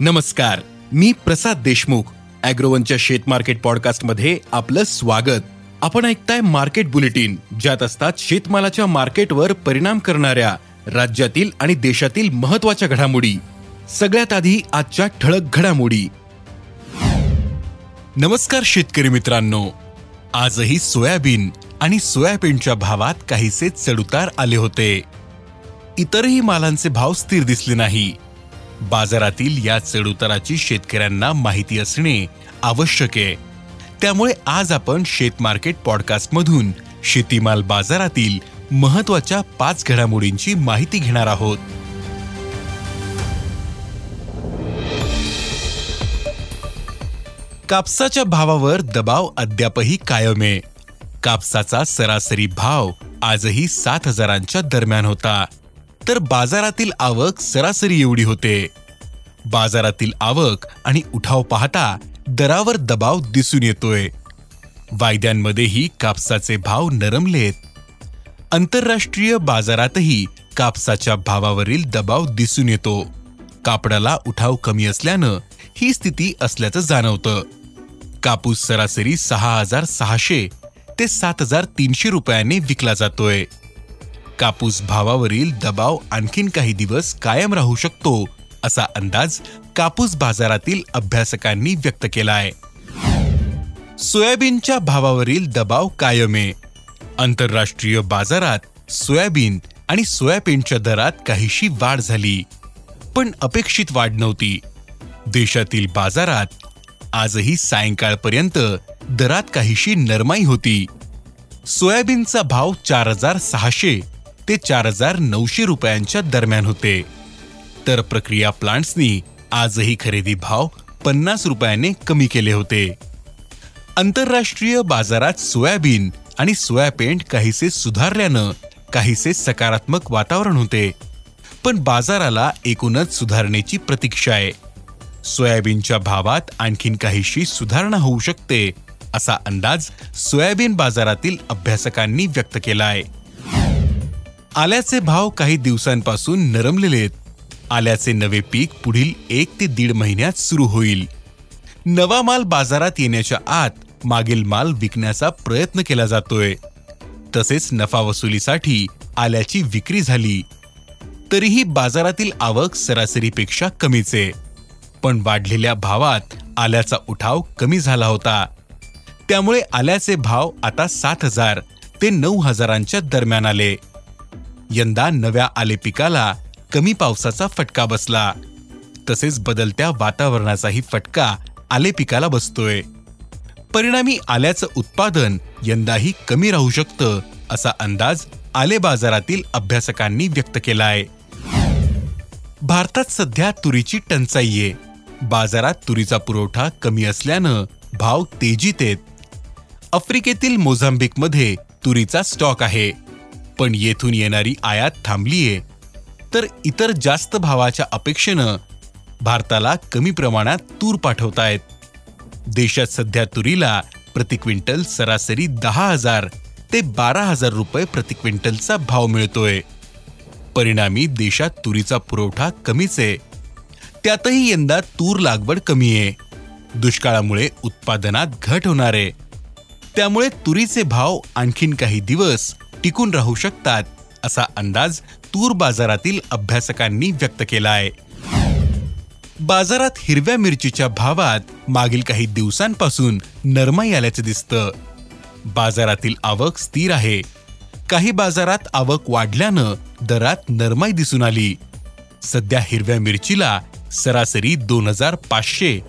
नमस्कार मी प्रसाद देशमुख अॅग्रोवनच्या शेत मार्केट पॉडकास्टमध्ये आपलं स्वागत. आपण ऐकताय मार्केट बुलेटिन ज्यात असतात शेतमालाच्या मार्केटवर परिणाम करणाऱ्या राज्यातील आणि देशातील महत्त्वाच्या घडामोडी. सगळ्यात आधी आजच्या ठळक घडामोडी. नमस्कार शेतकरी मित्रांनो. आजही सोयाबीन आणि सोयाबीनच्या भावात काहीसे चढउतार आले होते. इतरही मालांचे भाव स्थिर दिसले नाही. बाजारातील या चढउताराची शेतकऱ्यांना माहिती असणे आवश्यक आहे. त्यामुळे आज आपण शेत मार्केट शेतीमाल बाजारातील महत्त्वाच्या पाच घडामोडींची माहिती घेणार आहोत. कापसाच्या भावावर दबाव अद्यापही कायम आहे. कापसाचा सरासरी भाव आजही सात हजारांच्या दरम्यान होता. तर बाजारातील आवक सरासरी एवढी होते. बाजारातील आवक आणि उठाव पाहता दरावर दबाव दिसून येतोय. वायद्यांमध्येही कापसाचे भाव नरमलेत. आंतरराष्ट्रीय बाजारातही कापसाच्या भावावरील दबाव दिसून येतो. कापडाला उठाव कमी असल्यानं ही स्थिती असल्याचं जाणवतं. कापूस सरासरी सहा हजार सहाशे ते सात हजार तीनशे रुपयांनी विकला जातोय. कापूस भावावरील दबाव आणखीन काही दिवस कायम राहू शकतो असा अंदाज कापूस बाजारातील अभ्यासकांनी व्यक्त केलाय. सोयाबीनच्या भावावरील दबाव कायम. आहे आंतरराष्ट्रीय बाजारात सोयाबीन आणि सोयाबीनच्या दरात काहीशी वाढ झाली पण अपेक्षित वाढ नव्हती. देशातील बाजारात आजही सायंकाळपर्यंत दरात काहीशी नरमाई होती. सोयाबीनचा भाव चार हजार सहाशे ते चार हजार नऊशे रुपयांच्या दरम्यान होते. तर प्रक्रिया प्लांट्सनी आजही खरेदी भाव पन्नास रुपयाने कमी केले होते. आंतरराष्ट्रीय बाजारात सोयाबीन आणि सोयापेंट काहीसे सुधारल्यानं काहीसे सकारात्मक वातावरण होते. पण बाजाराला एकूणच सुधारणेची प्रतीक्षा आहे. सोयाबीनच्या भावात आणखीन काहीशी सुधारणा होऊ शकते असा अंदाज सोयाबीन बाजारातील अभ्यासकांनी व्यक्त केला आहे. आल्याचे भाव काही दिवसांपासून नरमलेले आहेत. आल्याचे नवे पीक पुढील एक ते दीड महिन्यात सुरू होईल. नवा माल बाजारात येण्याच्या आत मागील माल विकण्याचा प्रयत्न केला जातोय. तसेच नफा वसुलीसाठी आल्याची विक्री झाली. तरीही बाजारातील आवक सरासरीपेक्षा कमीच आहे. पण वाढलेल्या भावात आल्याचा उठाव कमी झाला होता. त्यामुळे आल्याचे भाव आता सात हजार ते नऊ हजारांच्या दरम्यान आले. यंदा नव्या आले पिकाला कमी पावसाचा फटका बसला. तसेच बदलत्या वातावरणाचाही फटका आले पिकाला बसतोय. परिणामी आल्याचं उत्पादन यंदाही कमी राहू शकतं असा अंदाज आले बाजारातील अभ्यासकांनी व्यक्त केलाय. भारतात सध्या तुरीची टंचाई आहे. बाजारात तुरीचा पुरवठा कमी असल्यानं भाव तेजीत आहेत. आफ्रिकेतील मोझांबिकमध्ये तुरीचा स्टॉक आहे. पण येथून येणारी आयात थांबलीये. तर इतर जास्त भावाच्या अपेक्षेनं भारताला कमी प्रमाणात तूर पाठवतायत. देशात सध्या तुरीला प्रति क्विंटल सरासरी दहा हजार ते बारा हजार रुपये प्रति क्विंटलचा भाव मिळतोय. परिणामी देशात तुरीचा पुरवठा कमीच. आहे त्यातही यंदा तूर लागवड कमी आहे दुष्काळामुळे उत्पादनात घट होणार. आहे त्यामुळे तुरीचे भाव आणखीन काही दिवस टिकून राहू शकतात असा अंदाज तूर बाजारातील अभ्यासकांनी व्यक्त केला आहे बाजारात हिरव्या मिरचीच्या भावात मागील काही दिवसांपासून नरमाई आल्याचं दिसतं. बाजारातील आवक स्थिर आहे. काही बाजारात आवक वाढल्यानं दरात नरमाई दिसून आली. सध्या हिरव्या मिरचीला सरासरी दोन हजार पाचशे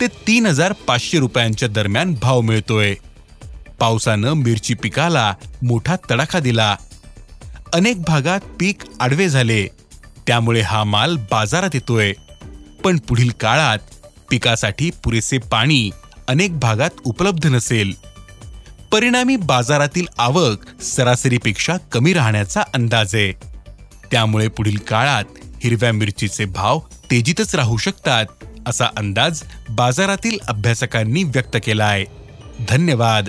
ते तीन हजार पाचशे रुपयांच्या दरम्यान भाव मिळतोय. पावसानं मिरची पिकाला मोठा तडाखा दिला. अनेक भागात पीक आडवे झाले. त्यामुळे हा माल बाजारात येतोय. पण पुढील काळात पिकासाठी पुरेसे पाणी अनेक भागात उपलब्ध नसेल. परिणामी बाजारातील आवक सरासरीपेक्षा कमी राहण्याचा अंदाज आहे. त्यामुळे पुढील काळात हिरव्या मिरचीचे भाव तेजीतच राहू शकतात असा अंदाज बाजारातील अभ्यासकांनी व्यक्त केला आहे धन्यवाद.